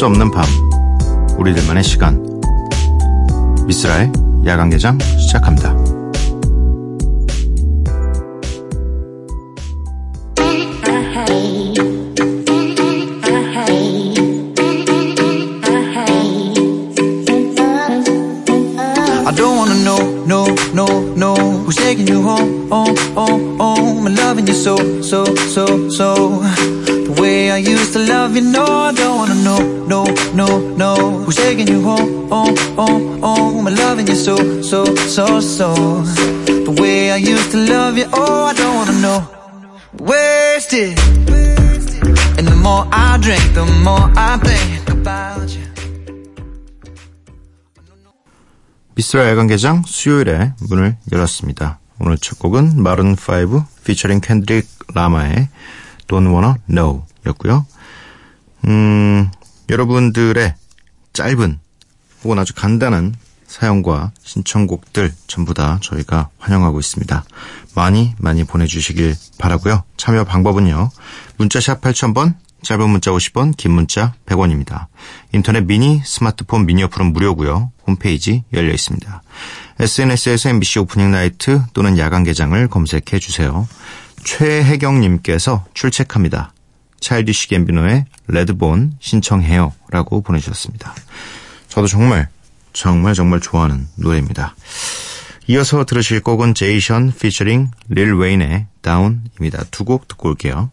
수 없는 밤 우리들만의 시간 미스라의 야간개장 시작합니다. So, so, so, so way I used to love you, no I don't wanna know, no, no, no Who's taking you home, home, home, home And loving you so, so, so, so The way I used to love you, oh I don't wanna know Wasted And the more I drink, the more I think about you 미스라 야간개장 수요일에 문을 열었습니다. 오늘 첫 곡은 마룬5 피처링 캔드릭 라마의 Don't Wanna Know 였고요. 음, 여러분들의 짧은 혹은 아주 간단한 사연과 신청곡들 전부 다 저희가 환영하고 있습니다. 많이 많이 보내주시길 바라고요. 참여 방법은요. 문자샵 8000번, 짧은 문자 50원, 긴 문자 100원입니다. 인터넷 미니, 스마트폰 미니 어플은 무료고요. 홈페이지 열려 있습니다. SNS에서 MBC 오프닝 나이트 또는 야간 개장을 검색해 주세요. 최혜경님께서 출첵합니다. 차일디시 갬비노의 레드본 신청해요 라고 보내주셨습니다. 저도 정말 정말 정말 좋아하는 노래입니다. 이어서 들으실 곡은 제이션 피처링 릴 웨인의 다운입니다. 두 곡 듣고 올게요.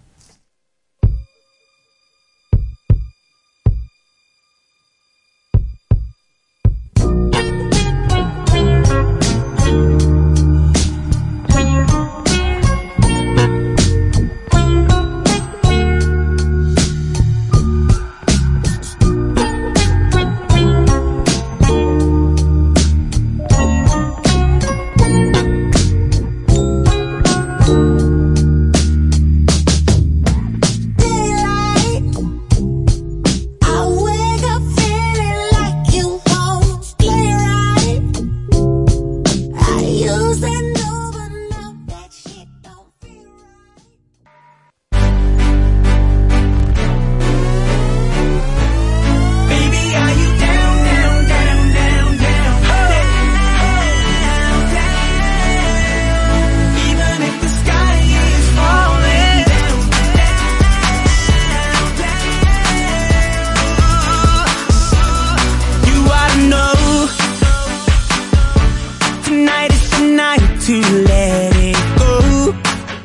To let it go.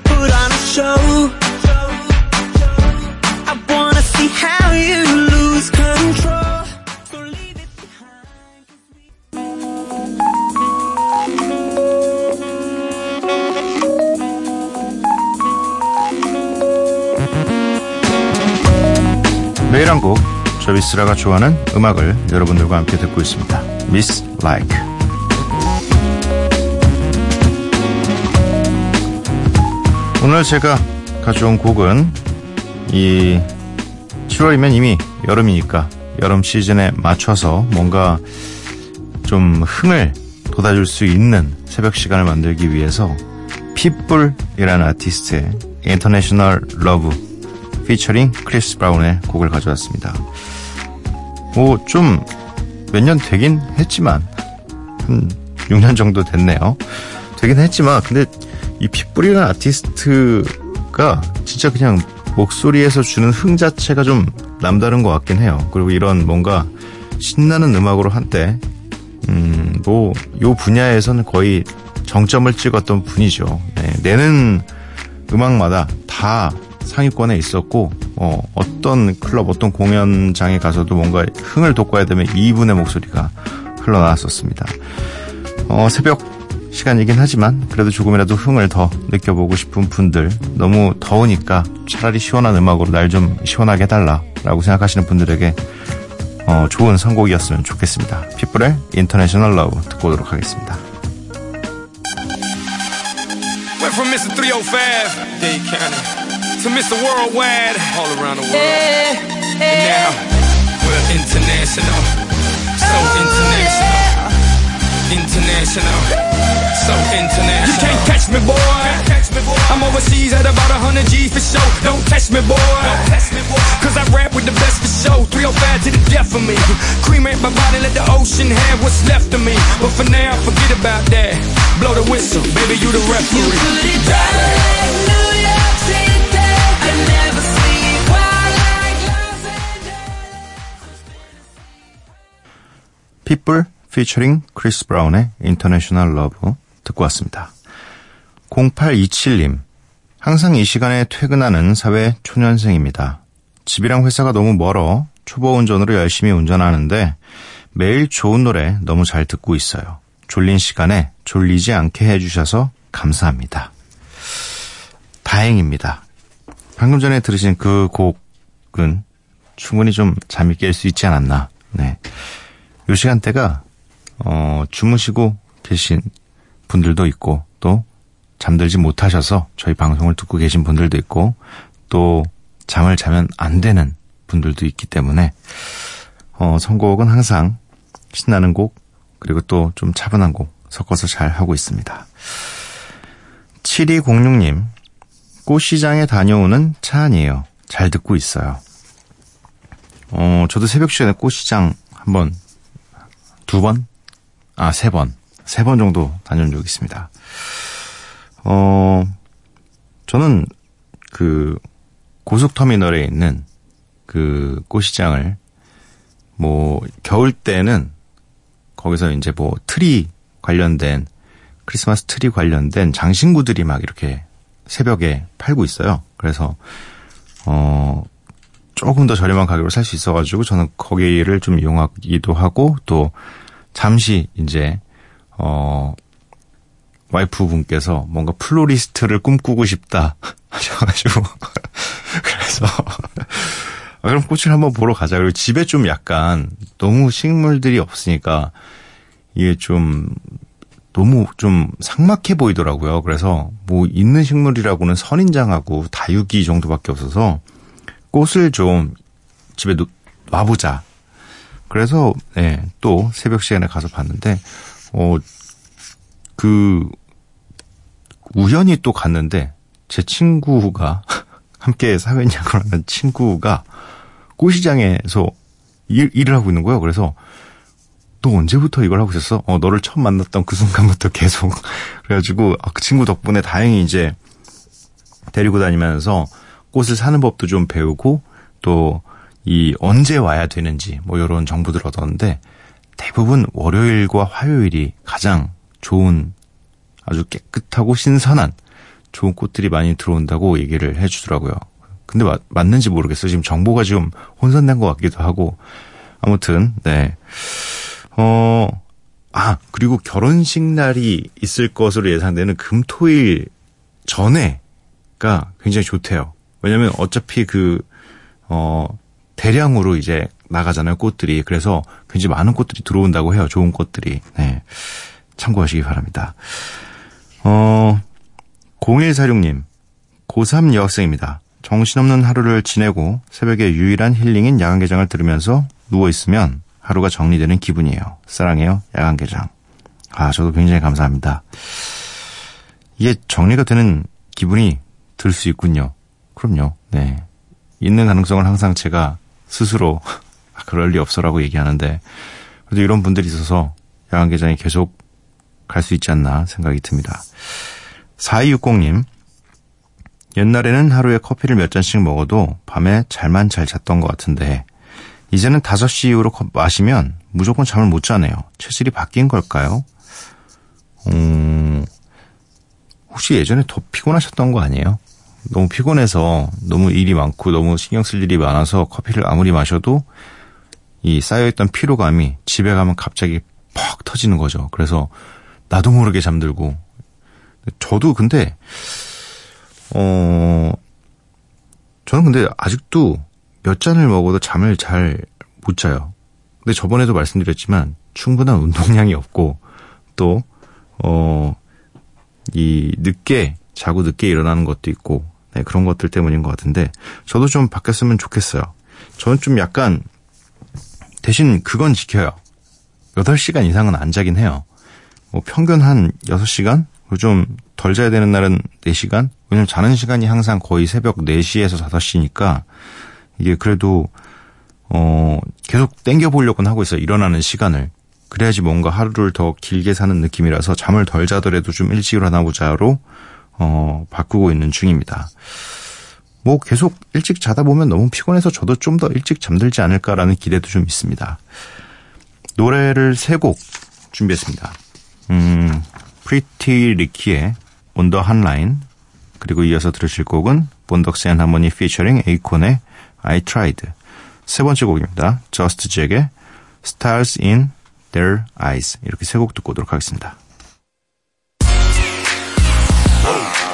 Put on a show. I wanna see how you lose control. So leave it behind. 매일 한 곡, 저 미스라가 좋아하는 음악을 여러분들과 함께 듣고 있습니다. Miss Like. 오늘 제가 가져온 곡은 이 7월이면 이미 여름이니까 여름 시즌에 맞춰서 뭔가 좀 흥을 돋아줄 수 있는 새벽 시간을 만들기 위해서 Pitbull이라는 아티스트의 International Love featuring 크리스 브라운의 곡을 가져왔습니다. 뭐 좀 몇 년 되긴 했지만 한 6년 정도 됐네요. 되긴 했지만 근데 이 핏불이라는 아티스트가 진짜 그냥 목소리에서 주는 흥 자체가 좀 남다른 것 같긴 해요. 그리고 이런 뭔가 신나는 음악으로 한때 음, 뭐, 요 분야에서는 거의 정점을 찍었던 분이죠. 네, 내는 음악마다 다 상위권에 있었고, 어, 어떤 클럽, 어떤 공연장에 가서도 뭔가 흥을 돋궈야 되면 이분의 목소리가 흘러나왔었습니다. 어, 새벽 시간이긴 하지만, 그래도 조금이라도 흥을 더 느껴보고 싶은 분들, 너무 더우니까 차라리 시원한 음악으로 날 좀 시원하게 해달라, 라고 생각하시는 분들에게 어, 좋은 선곡이었으면 좋겠습니다. Pitbull의 International Love 듣고 오도록 하겠습니다. Went from Mr. 305, Dade County, to Mr. Worldwide, all around the world. And now, we're international. So international. International. You can't catch me, boy. I'm overseas at about 100 G's for show. Don't test me, boy. Cause I rap with the best for show. 305 to the death of me. Cremate my body, let the ocean have what's left of me. But for now, forget about that. Blow the whistle, baby, you the referee. You put it People featuring Chris Brown의 International Love 듣고 왔습니다. 0827님 항상 이 시간에 퇴근하는 사회 초년생입니다. 집이랑 회사가 너무 멀어 초보 운전으로 열심히 운전하는데 매일 좋은 노래 너무 잘 듣고 있어요. 졸린 시간에 졸리지 않게 해주셔서 감사합니다. 다행입니다. 방금 전에 들으신 그 곡은 충분히 좀 잠이 깰 수 있지 않았나. 네. 요 시간대가 어, 주무시고 계신 분들도 있고 또 잠들지 못하셔서 저희 방송을 듣고 계신 분들도 있고 또 잠을 자면 안 되는 분들도 있기 때문에 어, 선곡은 항상 신나는 곡 그리고 또 좀 차분한 곡 섞어서 잘 하고 있습니다. 7206님 꽃시장에 다녀오는 차 안이에요. 잘 듣고 있어요. 어, 저도 새벽 시간에 꽃시장 한 번 두 번? 아, 세 번. 세 번 정도 다녀온 적이 있습니다. 어, 저는 그 고속터미널에 있는 그 꽃시장을 뭐 겨울 때는 거기서 이제 뭐 트리 관련된 크리스마스 트리 관련된 장신구들이 막 이렇게 새벽에 팔고 있어요. 그래서 어 조금 더 저렴한 가격으로 살 수 있어가지고 저는 거기를 좀 이용하기도 하고 또 잠시 이제 어 와이프 분께서 뭔가 플로리스트를 꿈꾸고 싶다 하셔가지고 그래서 아, 그럼 꽃을 한번 보러 가자. 그리고 집에 좀 약간 너무 식물들이 없으니까 이게 좀 너무 좀 삭막해 보이더라고요. 그래서 뭐 있는 식물이라고는 선인장하고 다육이 정도밖에 없어서 꽃을 좀 집에 놓, 놔보자. 그래서 네, 또 새벽 시간에 가서 봤는데 어 그 우연히 또 갔는데 제 친구가 함께 사회인야구를 하는 친구가 꽃시장에서 일, 일을 하고 있는 거예요. 그래서 너 언제부터 이걸 하고 있었어? 어, 너를 처음 만났던 그 순간부터 계속. 그래가지고, 아, 그 친구 덕분에 다행히 이제 데리고 다니면서 꽃을 사는 법도 좀 배우고, 또, 이, 언제 와야 되는지, 뭐, 요런 정보들을 얻었는데, 대부분 월요일과 화요일이 가장 좋은, 아주 깨끗하고 신선한 좋은 꽃들이 많이 들어온다고 얘기를 해주더라고요. 근데 맞, 맞는지 모르겠어요. 지금 정보가 좀 혼선된 것 같기도 하고. 아무튼, 네. 어, 아, 그리고 결혼식 날이 있을 것으로 예상되는 금토일 전에가 굉장히 좋대요. 왜냐면 어차피 그, 어, 대량으로 이제 나가잖아요, 꽃들이. 그래서 굉장히 많은 꽃들이 들어온다고 해요, 좋은 꽃들이. 네. 참고하시기 바랍니다. 어, 0146님, 고3 여학생입니다. 정신없는 하루를 지내고 새벽에 유일한 힐링인 야간개장을 들으면서 누워있으면 하루가 정리되는 기분이에요. 사랑해요, 야간개장. 아, 저도 굉장히 감사합니다. 이게 정리가 되는 기분이 들 수 있군요. 그럼요, 네. 있는 가능성을 항상 제가 스스로 아, 그럴 리 없어라고 얘기하는데 그래도 이런 분들이 있어서 야간 개장이 계속 갈 수 있지 않나 생각이 듭니다. 4260님, 옛날에는 하루에 커피를 몇 잔씩 먹어도 밤에 잘만 잘 잤던 것 같은데, 이제는 5시 이후로 마시면 무조건 잠을 못 자네요. 체질이 바뀐 걸까요? 음, 혹시 예전에 더 피곤하셨던 거 아니에요? 너무 피곤해서 너무 일이 많고 너무 신경 쓸 일이 많아서 커피를 아무리 마셔도 이 쌓여있던 피로감이 집에 가면 갑자기 퍽 터지는 거죠. 그래서 나도 모르게 잠들고 저도 근데 어 저는 근데 아직도 몇 잔을 먹어도 잠을 잘 못 자요. 근데 저번에도 말씀드렸지만 충분한 운동량이 없고 또 어 이 늦게 자고 늦게 일어나는 것도 있고 네, 그런 것들 때문인 것 같은데 저도 좀 바뀌었으면 좋겠어요. 저는 좀 약간 대신 그건 지켜요. 8시간 이상은 안 자긴 해요. 뭐 평균 한 6시간? 좀 덜 자야 되는 날은 4시간? 왜냐면 자는 시간이 항상 거의 새벽 4시에서 5시니까 이게 그래도 어 계속 땡겨 보려고는 하고 있어요. 일어나는 시간을. 그래야지 뭔가 하루를 더 길게 사는 느낌이라서 잠을 덜 자더라도 좀 일찍 일어나 보자로 어 바꾸고 있는 중입니다. 뭐 계속 일찍 자다 보면 너무 피곤해서 저도 좀 더 일찍 잠들지 않을까라는 기대도 좀 있습니다. 노래를 세 곡 준비했습니다. 음, Pretty Ricky의 the Hotline 그리고 이어서 들으실 곡은 Bone Thugs-n-Harmony featuring Akon의 I Tried 세 번째 곡입니다. Just Jack의 Stars in Their Eyes 이렇게 세 곡 듣고 오도록 하겠습니다.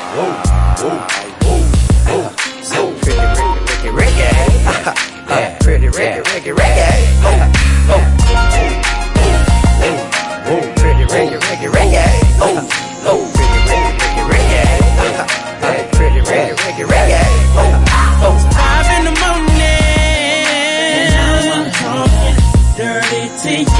Whoa, whoa, whoa, whoa. So pretty, Ricky, Ricky, Ricky. yeah, pretty, Ricky, Ricky, Ricky. Oh, oh. Dirty tea.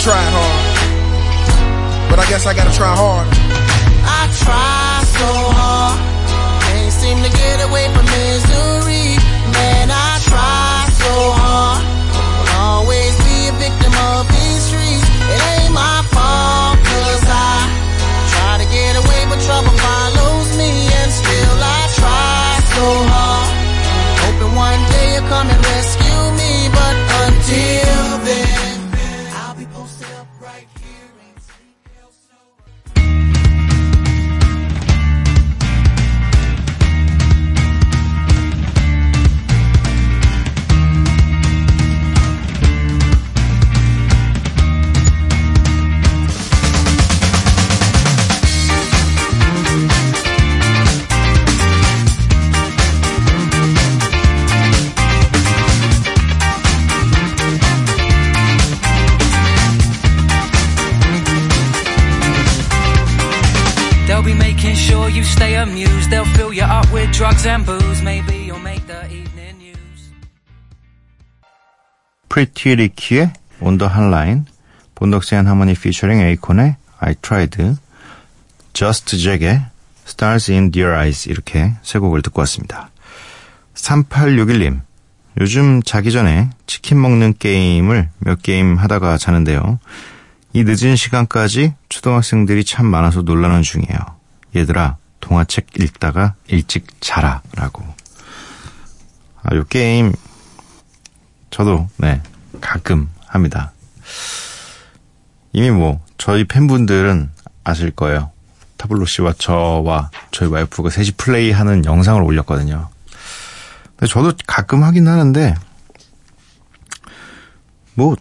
Tried hard, but I guess I gotta try hard. I try so hard, can't seem to get away from misery. Pretty Ricky의 Hotline Bone Thugs-n-Harmony featuring Akon의 I Tried Just Jack의 Stars in Their Eyes 이렇게 세 곡을 듣고 왔습니다. 3861님 요즘 자기 전에 치킨 먹는 게임을 몇 게임 하다가 자는데요. 이 늦은 시간까지 초등학생들이 참 많아서 놀라는 중이에요. 얘들아, 동화책 읽다가 일찍 자라. 라고. 아, 요 게임, 저도, 네, 가끔 합니다. 이미 뭐, 저희 팬분들은 아실 거예요. 타블로 씨와 저와 저희 와이프가 셋이 플레이하는 영상을 올렸거든요. 근데 저도 가끔 하긴 하는데, 뭐,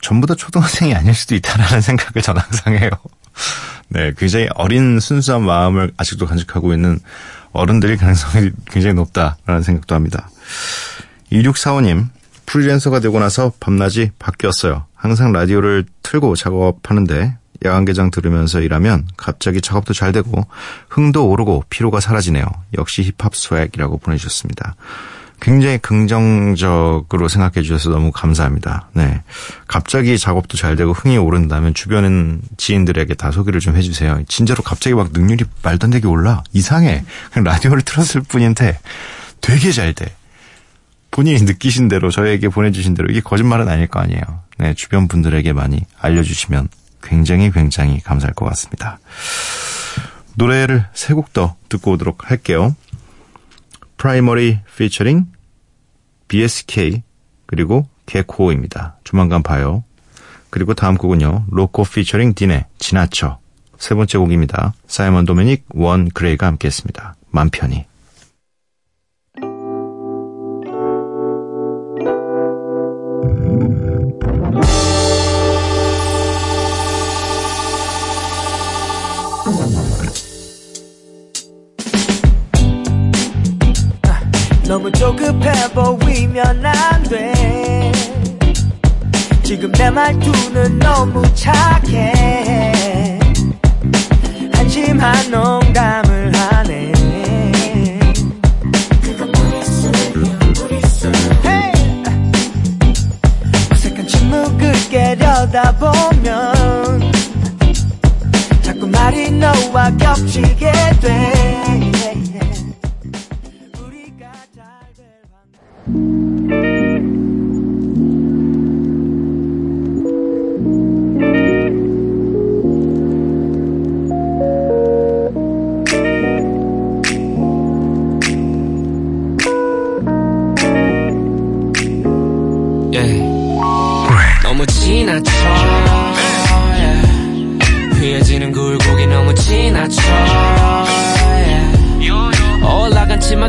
전부 다 초등학생이 아닐 수도 있다라는 생각을 저는 항상 해요. 네, 굉장히 어린 순수한 마음을 아직도 간직하고 있는 어른들이 가능성이 굉장히 높다라는 생각도 합니다. 2645님, 프리랜서가 되고 나서 밤낮이 바뀌었어요. 항상 라디오를 틀고 작업하는데 야간 개장 들으면서 일하면 갑자기 작업도 잘 되고 흥도 오르고 피로가 사라지네요. 역시 힙합 스웩이라고 보내주셨습니다. 굉장히 긍정적으로 생각해 주셔서 너무 감사합니다. 네. 갑자기 작업도 잘 되고 흥이 오른다면 주변 지인들에게 다 소개를 좀 해주세요. 진짜로 갑자기 막 능률이 말도 안 되게 올라. 이상해. 그냥 라디오를 틀었을 뿐인데 되게 잘 돼. 본인이 느끼신 대로 저에게 보내주신 대로 이게 거짓말은 아닐 거 아니에요. 네. 주변 분들에게 많이 알려주시면 굉장히 굉장히 감사할 것 같습니다. 노래를 세 곡 더 듣고 오도록 할게요. 프라이머리 featuring BSK 그리고 개코입니다. 조만간 봐요. 그리고 다음 곡은요. 로코 피처링 디네 지나쳐 세 번째 곡입니다. 사이먼 도메닉 원 그레이가 함께했습니다. 맘 편히. 너무 조급해 보이면 안 돼. 지금 내 말투는 너무 착해. 한심한 농담을 하네. Hey! 어색한 침묵을 깨려다 보면 자꾸 말이 너와 겹치게 돼.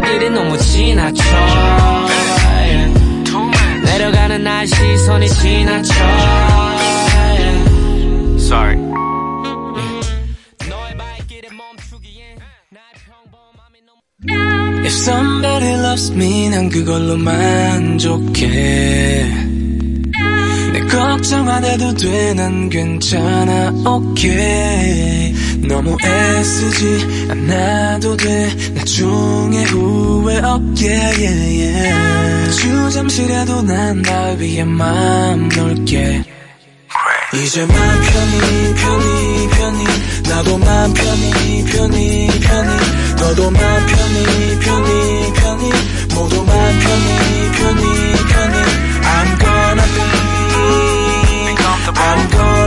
치마길이 너무 지나쳐. 내려가는 날 시선이 지나쳐. Sorry 너의 발길에 멈추기엔 날 평범함이 너무 If somebody loves me 난 그걸로 만족해 내 걱정 안 해도 돼 난 괜찮아 okay 너무 애쓰지 않아도 돼. 나중에 후회 없게 yeah, yeah. 주 잠시라도 난날 위해 마음 놓을게. 이제 맘 편히 편히 편히. 나도 맘 편히 편히 편히. 너도 맘 편히 편히 편히. 모두 맘 편히 편히 편히. I'm gonna be I'm gonna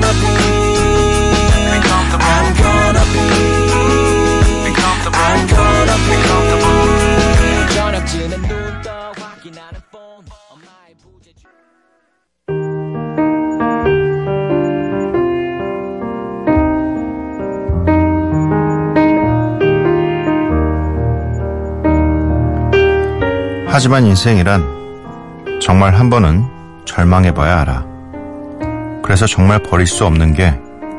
하지만 인생이란 정말 한 번은 절망해봐야 알아. 그래서 정말 버릴 수 없는 게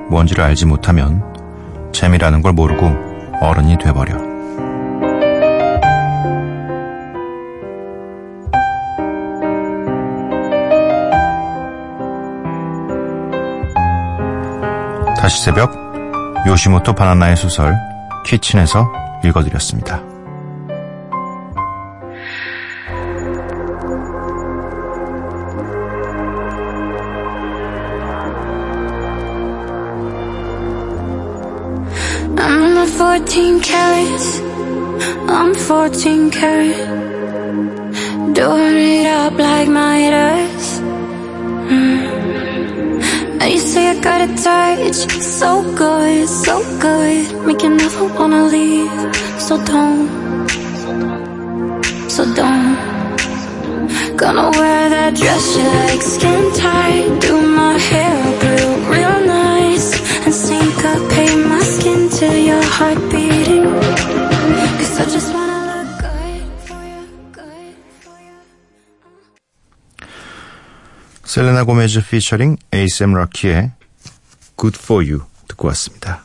뭔지를 알지 못하면 재미라는 걸 모르고 어른이 돼버려. 다시 새벽 요시모토 바나나의 소설 키친에서 읽어드렸습니다. I'm not 14 carats. I'm 14 carat. Doing it up like Midas. Mm. You say I got a touch, so good, so good. Make you never wanna leave. So don't, so don't. Gonna wear that dress you like, skin tight. Do my hair up real, real nice. 셀레나 고메즈 피처링 에이셈 락키의 Good For You 듣고 왔습니다.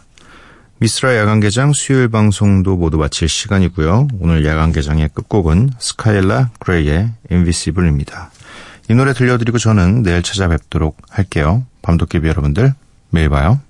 미스라 야간개장 수요일 방송도 모두 마칠 시간이고요. 오늘 야간개장의 끝곡은 스카일라 그레이의 Invisible입니다. 이 노래 들려드리고 저는 내일 찾아뵙도록 할게요. 밤도깨비 여러분들 매일 봐요.